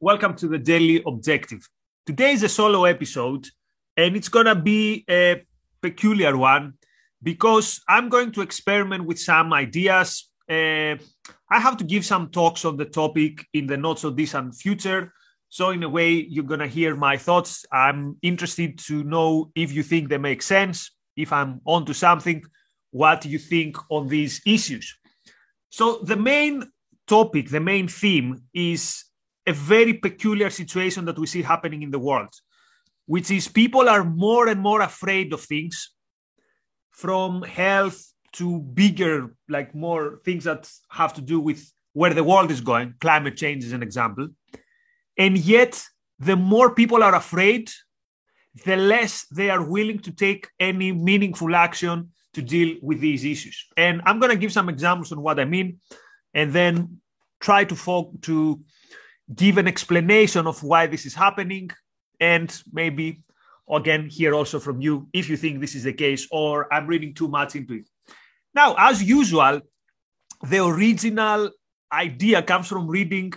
Welcome to the Daily Objective. Today is a solo episode, and it's going to be a peculiar one because I'm going to experiment with some ideas. Uh, I have to give some talks on the topic in the not so distant future. So, in a way, you're going to hear my thoughts. I'm interested to know if you think they make sense, if I'm onto something, what you think on these issues. So, the main topic, the main theme is a very peculiar situation that we see happening in the world, which is people are more and more afraid of things from health to bigger, like more things that have to do with where the world is going. Climate change is an example. And yet, the more people are afraid, the less they are willing to take any meaningful action to deal with these issues. And I'm going to give some examples on what I mean, and then try to fo- to give an explanation of why this is happening and maybe again hear also from you if you think this is the case or i'm reading too much into it now as usual the original idea comes from reading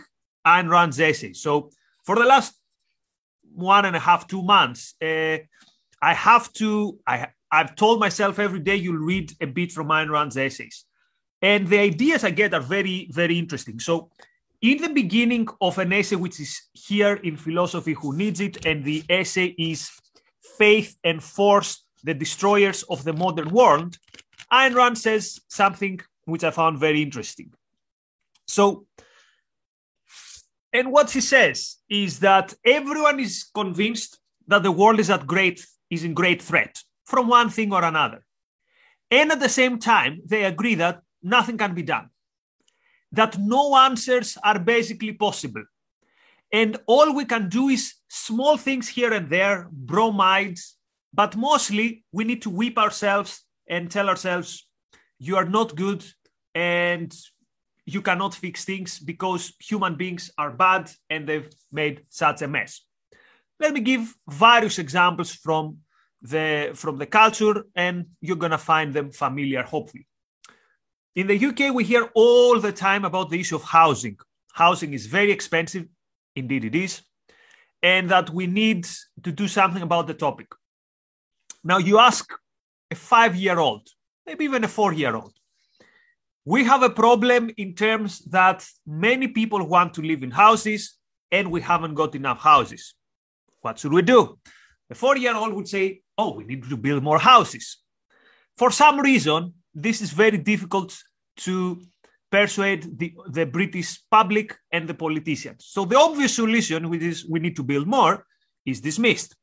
Ayn Rand's essay. So for the last one and a half, two months, uh, I have to, I, I've told myself every day you'll read a bit from Ayn Rand's essays. And the ideas I get are very, very interesting. So in the beginning of an essay, which is here in Philosophy Who Needs It, and the essay is Faith and Force, the Destroyers of the Modern World, Ayn Rand says something which I found very interesting. So, and what she says is that everyone is convinced that the world is at great is in great threat from one thing or another. And at the same time, they agree that nothing can be done that no answers are basically possible. And all we can do is small things here and there, bromides, but mostly we need to whip ourselves and tell ourselves, you are not good and you cannot fix things because human beings are bad and they've made such a mess. Let me give various examples from the from the culture and you're going to find them familiar hopefully. In the UK, we hear all the time about the issue of housing. Housing is very expensive, indeed, it is, and that we need to do something about the topic. Now, you ask a five year old, maybe even a four year old, we have a problem in terms that many people want to live in houses and we haven't got enough houses. What should we do? A four year old would say, Oh, we need to build more houses. For some reason, this is very difficult to persuade the, the British public and the politicians. So the obvious solution, which is we need to build more, is dismissed.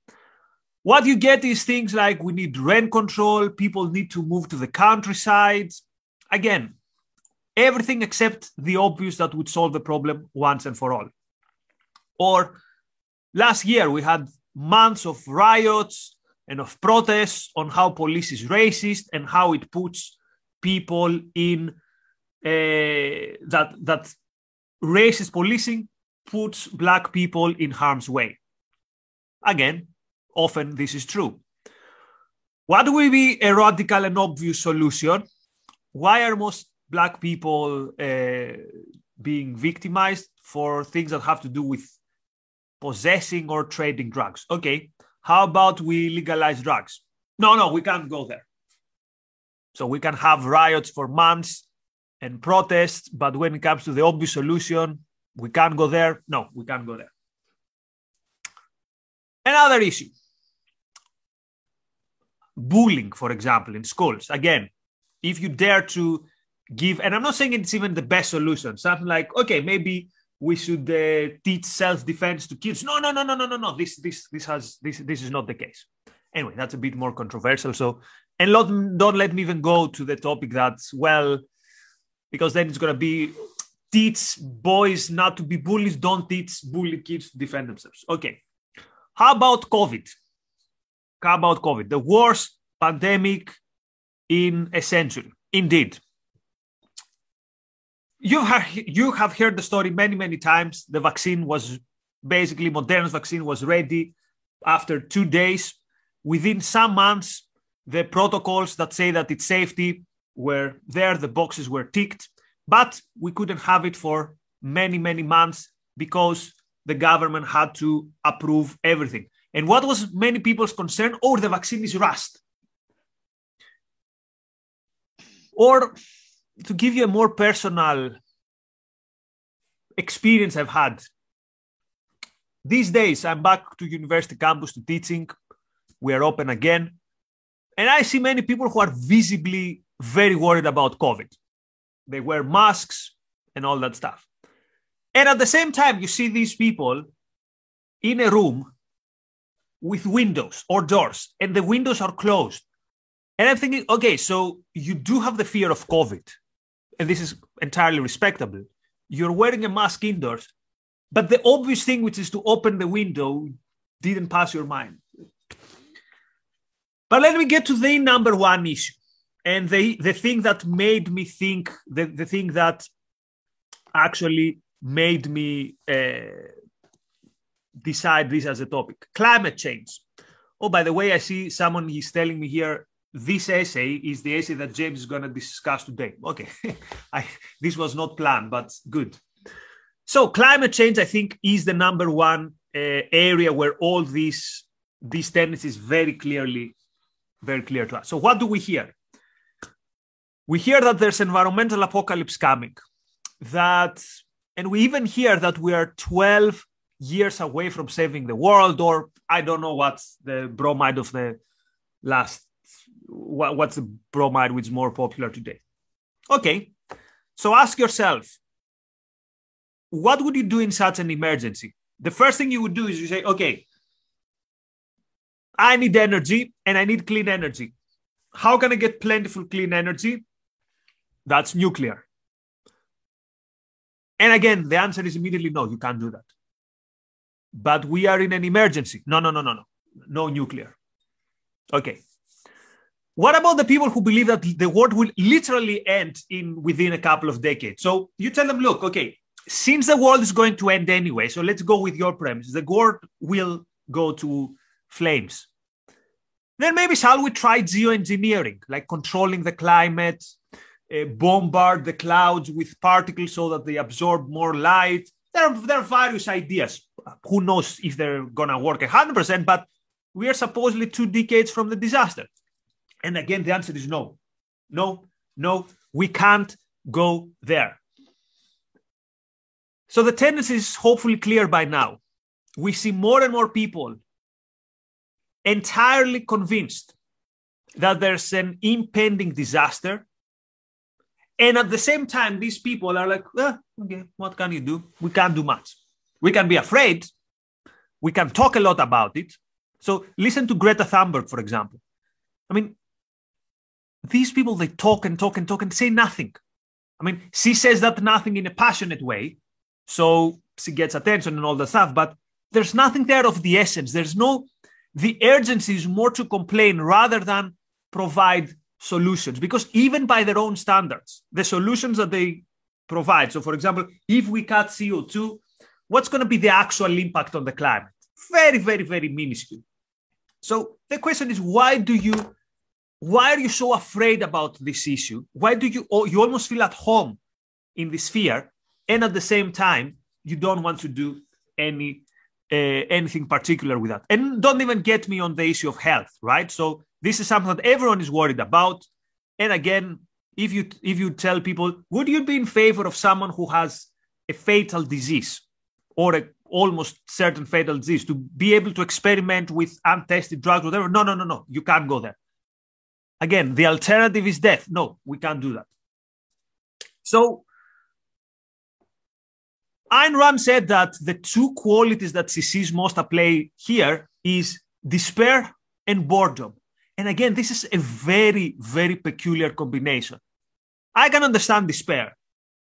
What you get is things like we need rent control, people need to move to the countryside. Again, everything except the obvious that would solve the problem once and for all. Or last year, we had months of riots and of protests on how police is racist and how it puts people in that that racist policing puts black people in harm's way. Again, often this is true. What will be a radical and obvious solution? Why are most black people uh, being victimized for things that have to do with possessing or trading drugs? Okay, how about we legalize drugs? No, no, we can't go there. So we can have riots for months and protest. But when it comes to the obvious solution, we can't go there. No, we can't go there. Another issue bullying, for example, in schools. Again, if you dare to give, and I'm not saying it's even the best solution, something like, okay, maybe we should uh, teach self-defense to kids. No, no, no, no, no, no, no. This, this, this has, this, this is not the case. Anyway, that's a bit more controversial. So, and lot, don't let me even go to the topic that, well, because then it's going to be teach boys not to be bullies, don't teach bully kids to defend themselves. Okay. How about COVID? How about COVID? The worst pandemic in a century. Indeed. You have, you have heard the story many, many times. The vaccine was basically, Moderna's vaccine was ready after two days. Within some months, the protocols that say that it's safety were there, the boxes were ticked, but we couldn't have it for many, many months because the government had to approve everything. And what was many people's concern? Oh, the vaccine is rust. Or to give you a more personal experience I've had. These days, I'm back to university campus to teaching. We are open again. And I see many people who are visibly very worried about COVID. They wear masks and all that stuff. And at the same time, you see these people in a room with windows or doors, and the windows are closed. And I'm thinking, okay, so you do have the fear of COVID, and this is entirely respectable. You're wearing a mask indoors, but the obvious thing, which is to open the window, didn't pass your mind. But let me get to the number one issue. And the, the thing that made me think, the, the thing that actually made me uh, decide this as a topic climate change. Oh, by the way, I see someone is telling me here this essay is the essay that James is going to discuss today. Okay, I, this was not planned, but good. So, climate change, I think, is the number one uh, area where all these these tendencies very clearly, very clear to us. So, what do we hear? We hear that there's environmental apocalypse coming. That, and we even hear that we are 12 years away from saving the world, or I don't know what's the bromide of the last what, what's the bromide which is more popular today? Okay, so ask yourself, what would you do in such an emergency? The first thing you would do is you say, okay, I need energy and I need clean energy. How can I get plentiful clean energy? That's nuclear. And again, the answer is immediately no, you can't do that. But we are in an emergency. No, no, no, no, no. No nuclear. Okay. What about the people who believe that the world will literally end in within a couple of decades? So you tell them, look, okay, since the world is going to end anyway, so let's go with your premise. The world will go to flames. Then maybe shall we try geoengineering, like controlling the climate, Uh, bombard the clouds with particles so that they absorb more light. There are, there are various ideas. Who knows if they're going to work 100%, but we are supposedly two decades from the disaster. And again, the answer is no. No, no, we can't go there. So the tendency is hopefully clear by now. We see more and more people entirely convinced that there's an impending disaster. And at the same time, these people are like, okay, what can you do? We can't do much. We can be afraid. We can talk a lot about it. So listen to Greta Thunberg, for example. I mean, these people they talk and talk and talk and say nothing. I mean, she says that nothing in a passionate way, so she gets attention and all the stuff, but there's nothing there of the essence. There's no the urgency is more to complain rather than provide solutions because even by their own standards, the solutions that they provide. So, for example, if we cut CO2, what's going to be the actual impact on the climate? Very, very, very minuscule. So the question is, why do you why are you so afraid about this issue? Why do you you almost feel at home in this fear, and at the same time you don't want to do any uh, anything particular with that? And don't even get me on the issue of health, right? So this is something that everyone is worried about. And again, if you if you tell people, would you be in favor of someone who has a fatal disease or a almost certain fatal disease to be able to experiment with untested drugs, whatever? No, no, no, no. You can't go there Again, the alternative is death. No, we can't do that. So Ayn Rand said that the two qualities that she sees most at play here is despair and boredom. And again, this is a very, very peculiar combination. I can understand despair,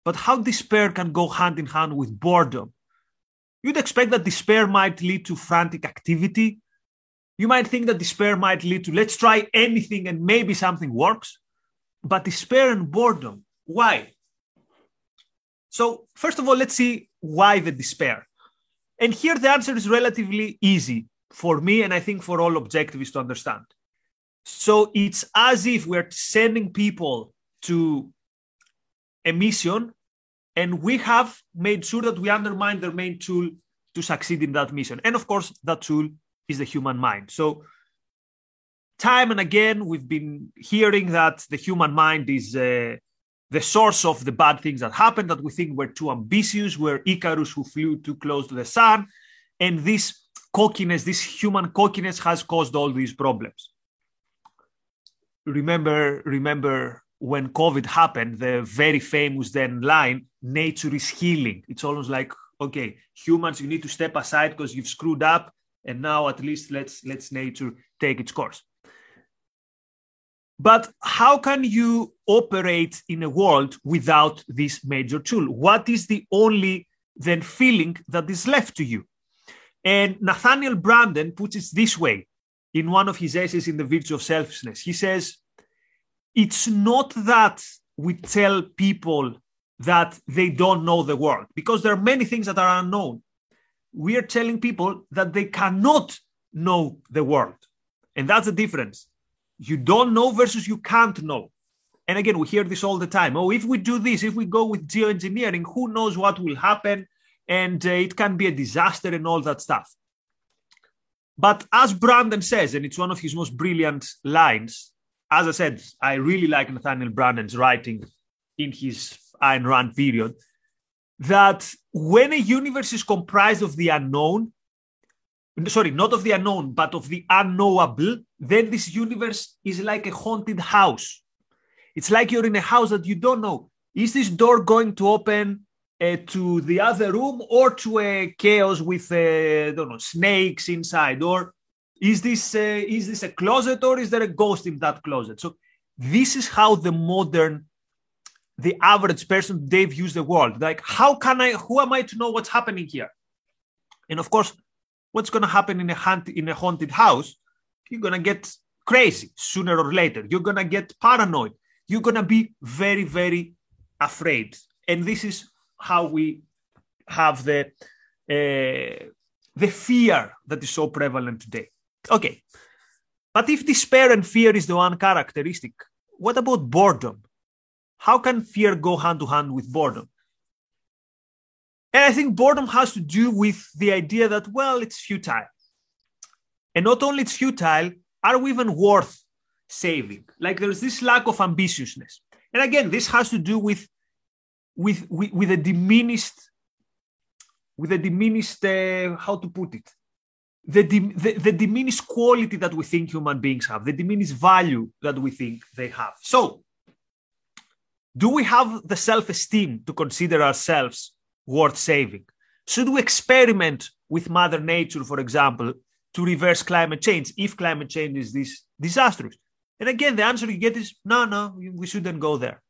but how despair can go hand in hand with boredom? You'd expect that despair might lead to frantic activity, you might think that despair might lead to let's try anything and maybe something works. But despair and boredom, why? So, first of all, let's see why the despair. And here the answer is relatively easy for me, and I think for all objectivists to understand. So, it's as if we're sending people to a mission, and we have made sure that we undermine their main tool, to succeed in that mission. And of course, that tool is the human mind. So, time and again, we've been hearing that the human mind is uh, the source of the bad things that happen, that we think we're too ambitious, we're Icarus who flew too close to the sun. And this cockiness, this human cockiness has caused all these problems. Remember, remember when COVID happened, the very famous then line, nature is healing. It's almost like, okay, humans, you need to step aside because you've screwed up. And now at least let's let's nature take its course. But how can you operate in a world without this major tool? What is the only then feeling that is left to you? And Nathaniel Branden puts it this way in one of his essays in The Virtue of Selfishness. He says, It's not that we tell people that they don't know the world, because there are many things that are unknown. We are telling people that they cannot know the world. And that's the difference. You don't know versus you can't know. And again, we hear this all the time. Oh, if we do this, if we go with geoengineering, who knows what will happen? and uh, it can be a disaster and all that stuff. But as Branden says, and it's one of his most brilliant lines, as I said, I really like Nathaniel Branden's writing in his Ayn Rand period, that when a universe is comprised of the unknown, sorry, not of the unknown, but of the unknowable, then this universe is like a haunted house. It's like you're in a house that you don't know. Is this door going to open uh, to the other room or to a chaos with uh, don't know snakes inside? Or is this uh, is this a closet or is there a ghost in that closet? So this is how the modern the average person they views the world. Like how can i who am i to know what's happening here? And of course what's going to happen in a hunt in a haunted house? You're going to get crazy sooner or later. You're going to get paranoid. You're going to be very very afraid. And this is how we have the uh, the fear that is so prevalent today. Okay, but if despair and fear is the one characteristic, what about boredom? How can fear go hand to hand with boredom? And I think boredom has to do with the idea that, well, it's futile. And not only it's futile, are we even worth saving? Like there's this lack of ambitiousness. And again, this has to do with with with, with a diminished with a diminished uh, how to put it? The, the, the diminished quality that we think human beings have the diminished value that we think they have. So do we have the self-esteem to consider ourselves worth saving? Should we experiment with mother nature for example to reverse climate change if climate change is this disastrous? And again the answer you get is no no we shouldn't go there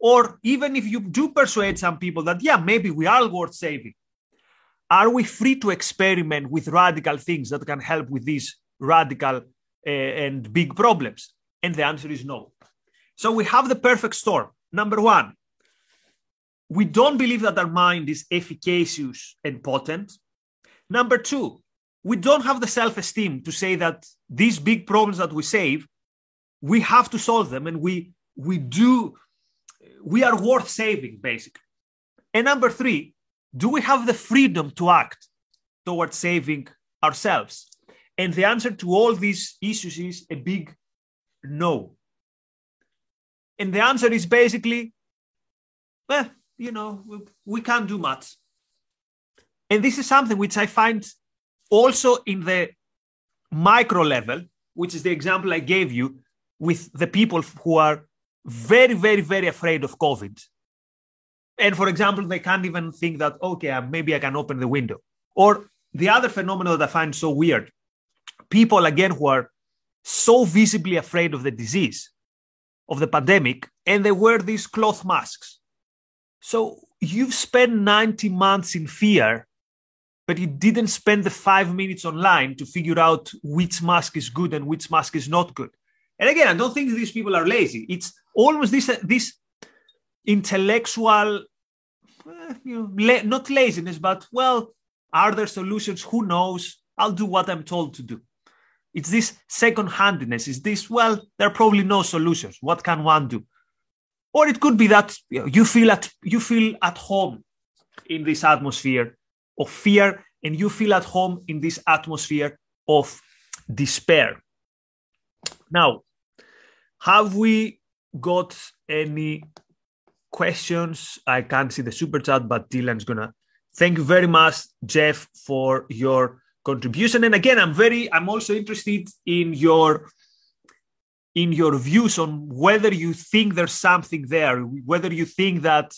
or even if you do persuade some people that, yeah, maybe we are worth saving, are we free to experiment with radical things that can help with these radical uh, and big problems? And the answer is no. So we have the perfect storm. Number one, we don't believe that our mind is efficacious and potent. Number two, we don't have the self esteem to say that these big problems that we save, we have to solve them and we, we do we are worth saving, basically. And number three, do we have the freedom to act towards saving ourselves? And the answer to all these issues is a big no. And the answer is basically, well, you know, we, we can't do much. And this is something which I find also in the micro level, which is the example I gave you with the people who are very, very, very afraid of COVID. And for example, they can't even think that, okay, uh, maybe I can open the window. Or the other phenomenon that I find so weird people, again, who are so visibly afraid of the disease, of the pandemic, and they wear these cloth masks. So you've spent 90 months in fear, but you didn't spend the five minutes online to figure out which mask is good and which mask is not good. And again, I don't think these people are lazy. It's almost this this intellectual, uh, you know, la- not laziness, but well, are there solutions? Who knows? I'll do what I'm told to do. It's this second-handedness. Is this well? There are probably no solutions. What can one do? Or it could be that you, know, you feel at you feel at home in this atmosphere of fear and you feel at home in this atmosphere of despair. Now, have we got any questions? I can't see the super chat, but Dylan's gonna. Thank you very much, Jeff, for your contribution. And again, I'm very, I'm also interested in your in your views on whether you think there's something there, whether you think that,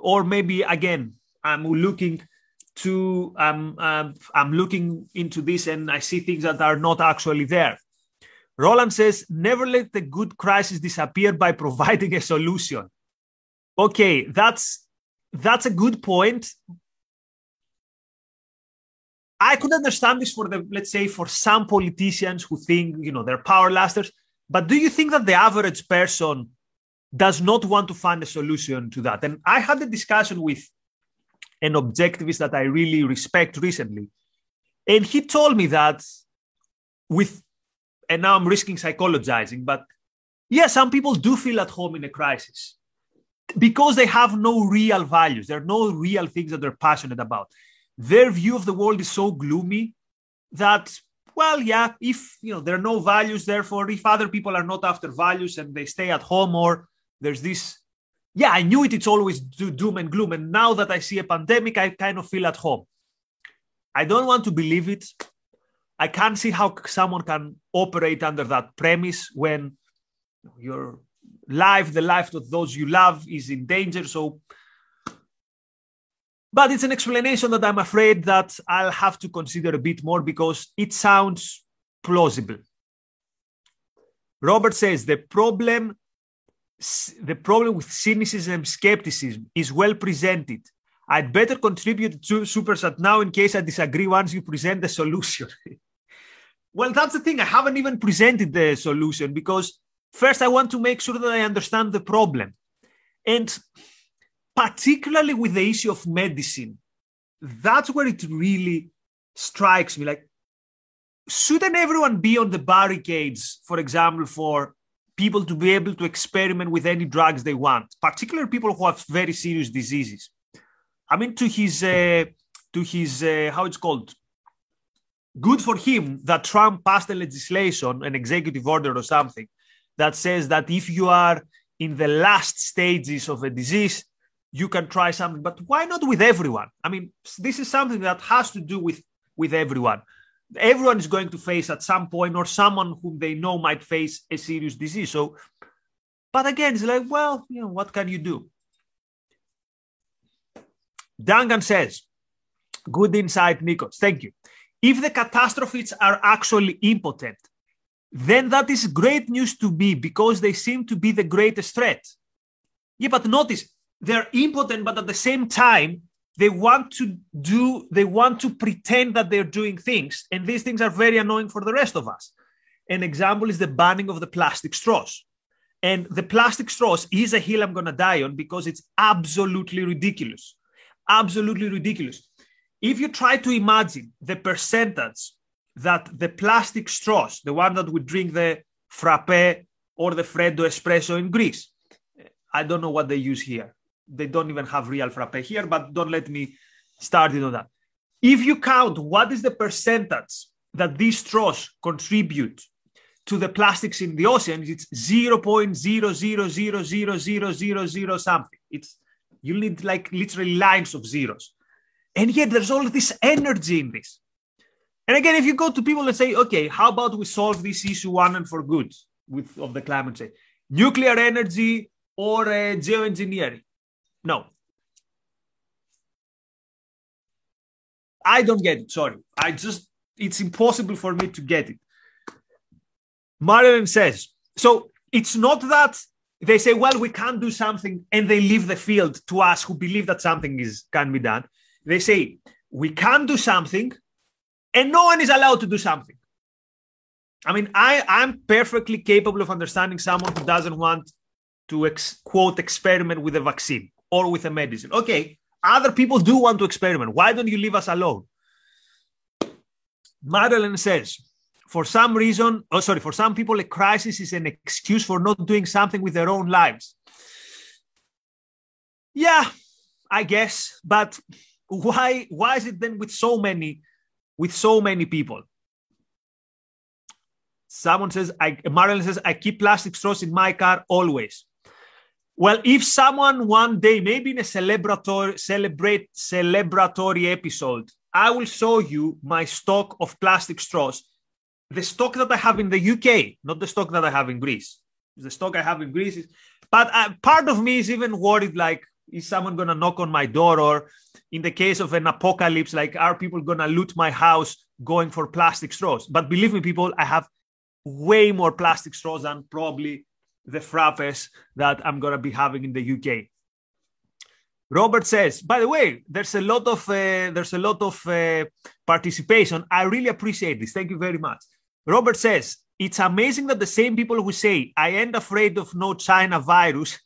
or maybe again, I'm looking to um, um, I'm looking into this and I see things that are not actually there. Roland says, never let the good crisis disappear by providing a solution. Okay, that's that's a good point. I could understand this for the let's say for some politicians who think you know they're power lasters, but do you think that the average person does not want to find a solution to that? And I had a discussion with an objectivist that I really respect recently. And he told me that with, and now I'm risking psychologizing, but yeah, some people do feel at home in a crisis because they have no real values. There are no real things that they're passionate about. Their view of the world is so gloomy that, well, yeah, if you know there are no values, therefore, if other people are not after values and they stay at home, or there's this yeah, I knew it. It's always doom and gloom. And now that I see a pandemic, I kind of feel at home. I don't want to believe it. I can't see how someone can operate under that premise when your life, the life of those you love, is in danger. So, but it's an explanation that I'm afraid that I'll have to consider a bit more because it sounds plausible. Robert says the problem the problem with cynicism, and skepticism is well presented. I'd better contribute to Superchat now in case I disagree once you present the solution. well, that's the thing. I haven't even presented the solution because first I want to make sure that I understand the problem. And particularly with the issue of medicine, that's where it really strikes me. Like, shouldn't everyone be on the barricades, for example, for people to be able to experiment with any drugs they want, particularly people who have very serious diseases. I mean, to his uh, to his uh, how it's called. Good for him that Trump passed a legislation, an executive order or something, that says that if you are in the last stages of a disease, you can try something. But why not with everyone? I mean, this is something that has to do with with everyone. Everyone is going to face at some point or someone whom they know might face a serious disease. So but again it's like well you know what can you do? Dangan says good insight nikos. Thank you if the catastrophes are actually impotent then that is great news to me because they seem to be the greatest threat. Yeah but notice they're impotent but at the same time they want to do they want to pretend that they're doing things and these things are very annoying for the rest of us. An example is the banning of the plastic straws. And the plastic straws is a hill i'm going to die on because it's absolutely ridiculous. Absolutely ridiculous if you try to imagine the percentage that the plastic straws the one that would drink the frappe or the freddo espresso in greece eh, i don't know what they use here they don't even have real frappe here, but don't let me start it on that. If you count what is the percentage that these straws contribute to the plastics in the ocean, it's 0.0000000 something. It's you need like literally lines of zeros. And yet there's all this energy in this. And again, if you go to people and say, okay, how about we solve this issue one and for good with of the climate change? Nuclear energy or uh, geoengineering. No. I don't get it. Sorry. I just, it's impossible for me to get it. Marilyn says, so it's not that they say, well, we can't do something and they leave the field to us who believe that something is can be done. They say, we can do something and no one is allowed to do something. I mean, I, I'm perfectly capable of understanding someone who doesn't want to ex- quote experiment with a vaccine or with a medicine. Okay, other people do want to experiment. Why don't you leave us alone? Madeline says, for some reason, oh, sorry, for some people, a crisis is an excuse for not doing something with their own lives. Yeah, I guess. But why why is it then with so many with so many people? Someone says, I, Marilyn says, I keep plastic straws in my car always. Well, if someone one day, maybe in a celebratory, celebrate, celebratory episode, I will show you my stock of plastic straws. The stock that I have in the UK, not the stock that I have in Greece. The stock I have in Greece is, but uh, part of me is even worried like, is someone going to knock on my door? Or in the case of an apocalypse, like, are people going to loot my house going for plastic straws? But believe me, people, I have way more plastic straws than probably the frappes that I'm going to be having in the UK. Robert says, by the way, there's a lot of uh, there's a lot of uh, participation. I really appreciate this. Thank you very much. Robert says, it's amazing that the same people who say I ain't afraid of no China virus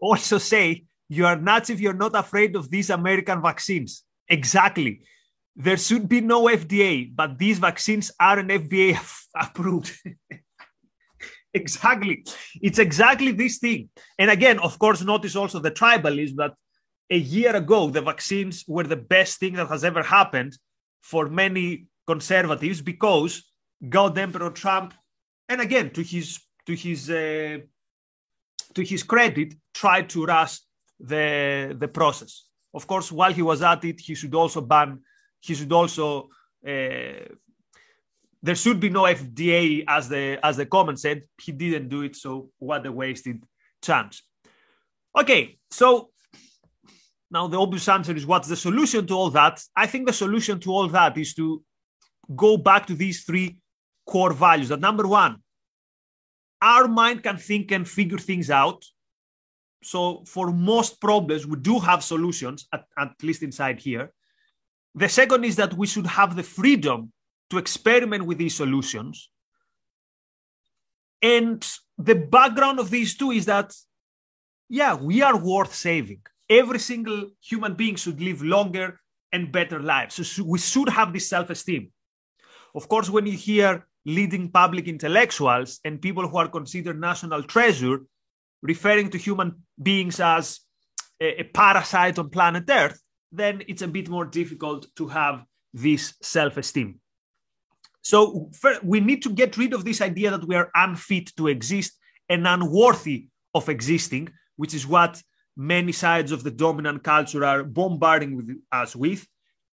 also say you are nuts if you're not afraid of these American vaccines. Exactly there should be no FDA, but these vaccines aren't FDA approved. exactly. It's exactly this thing. And again, of course, notice also the tribalism that a year ago, the vaccines were the best thing that has ever happened for many conservatives because God Emperor Trump, and again, to his to his uh, to his credit, tried to rush the the process. Of course, while he was at it, he should also ban he should also uh, there should be no FDA as the as the comment said. He didn't do it, so what a wasted chance. Okay, so now the obvious answer is what's the solution to all that? I think the solution to all that is to go back to these three core values. That number one, our mind can think and figure things out. So for most problems, we do have solutions, at, at least inside here. The second is that we should have the freedom to experiment with these solutions. And the background of these two is that, yeah, we are worth saving. Every single human being should live longer and better lives. So we should have this self esteem. Of course, when you hear leading public intellectuals and people who are considered national treasure referring to human beings as a, a parasite on planet Earth, then it's a bit more difficult to have this self esteem. So first, we need to get rid of this idea that we are unfit to exist and unworthy of existing, which is what many sides of the dominant culture are bombarding with us with,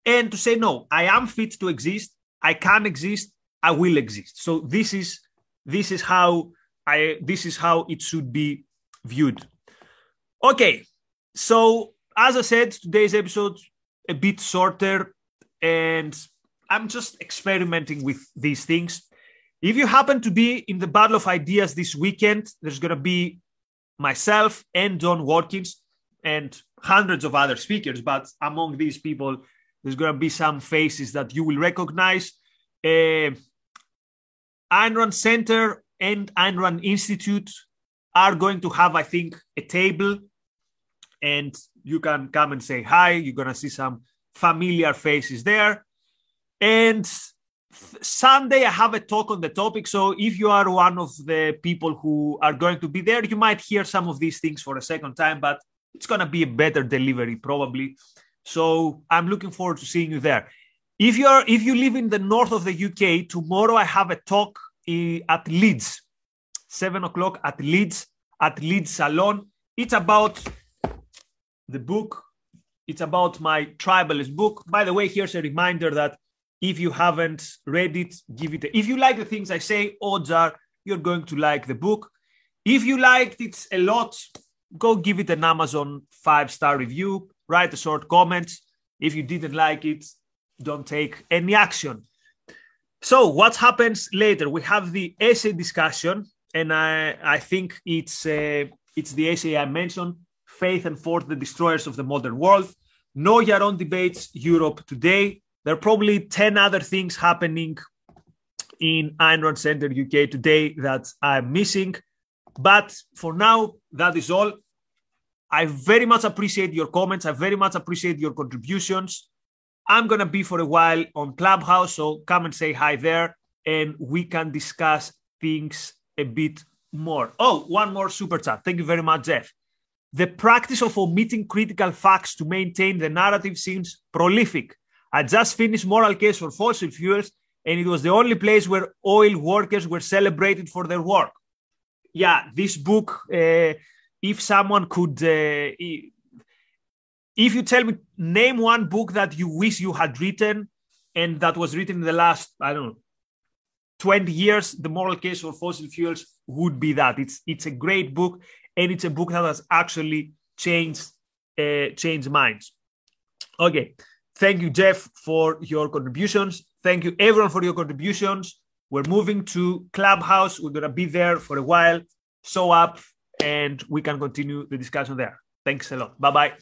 and to say, no, I am fit to exist, I can exist, I will exist. So this is this is how I this is how it should be viewed. Okay, so as I said, today's episode a bit shorter, and I'm just experimenting with these things. If you happen to be in the Battle of Ideas this weekend, there's going to be myself and John Watkins and hundreds of other speakers. But among these people, there's going to be some faces that you will recognize. Uh, Ayn Rand Center and Ayn Rand Institute are going to have, I think, a table and you can come and say hi. You're going to see some familiar faces there. And Sunday, I have a talk on the topic. So if you are one of the people who are going to be there, you might hear some of these things for a second time, but it's going to be a better delivery probably. So I'm looking forward to seeing you there. If you're if you live in the north of the UK, tomorrow I have a talk eh, at Leeds, seven o'clock at Leeds at Leeds Salon. It's about the book. It's about my tribalist book. By the way, here's a reminder that if you haven't read it, give it. A, if you like the things I say, odds are you're going to like the book. If you liked it a lot, go give it an Amazon five star review, write a short comment. If you didn't like it, don't take any action. So, what happens later? We have the essay discussion, and I, I think it's uh, it's the essay I mentioned Faith and Force, the destroyers of the modern world. No Your Own Debates Europe today. There are probably 10 other things happening in Ayn Center UK today that I'm missing. But for now, that is all. I very much appreciate your comments. I very much appreciate your contributions. I'm going to be for a while on Clubhouse, so come and say hi there and we can discuss things a bit more. Oh, one more super chat. Thank you very much, Jeff. The practice of omitting critical facts to maintain the narrative seems prolific. I just finished Moral Case for Fossil Fuels, and it was the only place where oil workers were celebrated for their work. Yeah, this book, uh, if someone could, uh, if you tell me, name one book that you wish you had written and that was written in the last, I don't know, 20 years, the moral case for fossil fuels would be that. It's, it's a great book and it's a book that has actually changed, uh, changed minds. Okay. Thank you, Jeff, for your contributions. Thank you, everyone, for your contributions. We're moving to Clubhouse. We're going to be there for a while. Show up and we can continue the discussion there. Thanks a lot. Bye bye.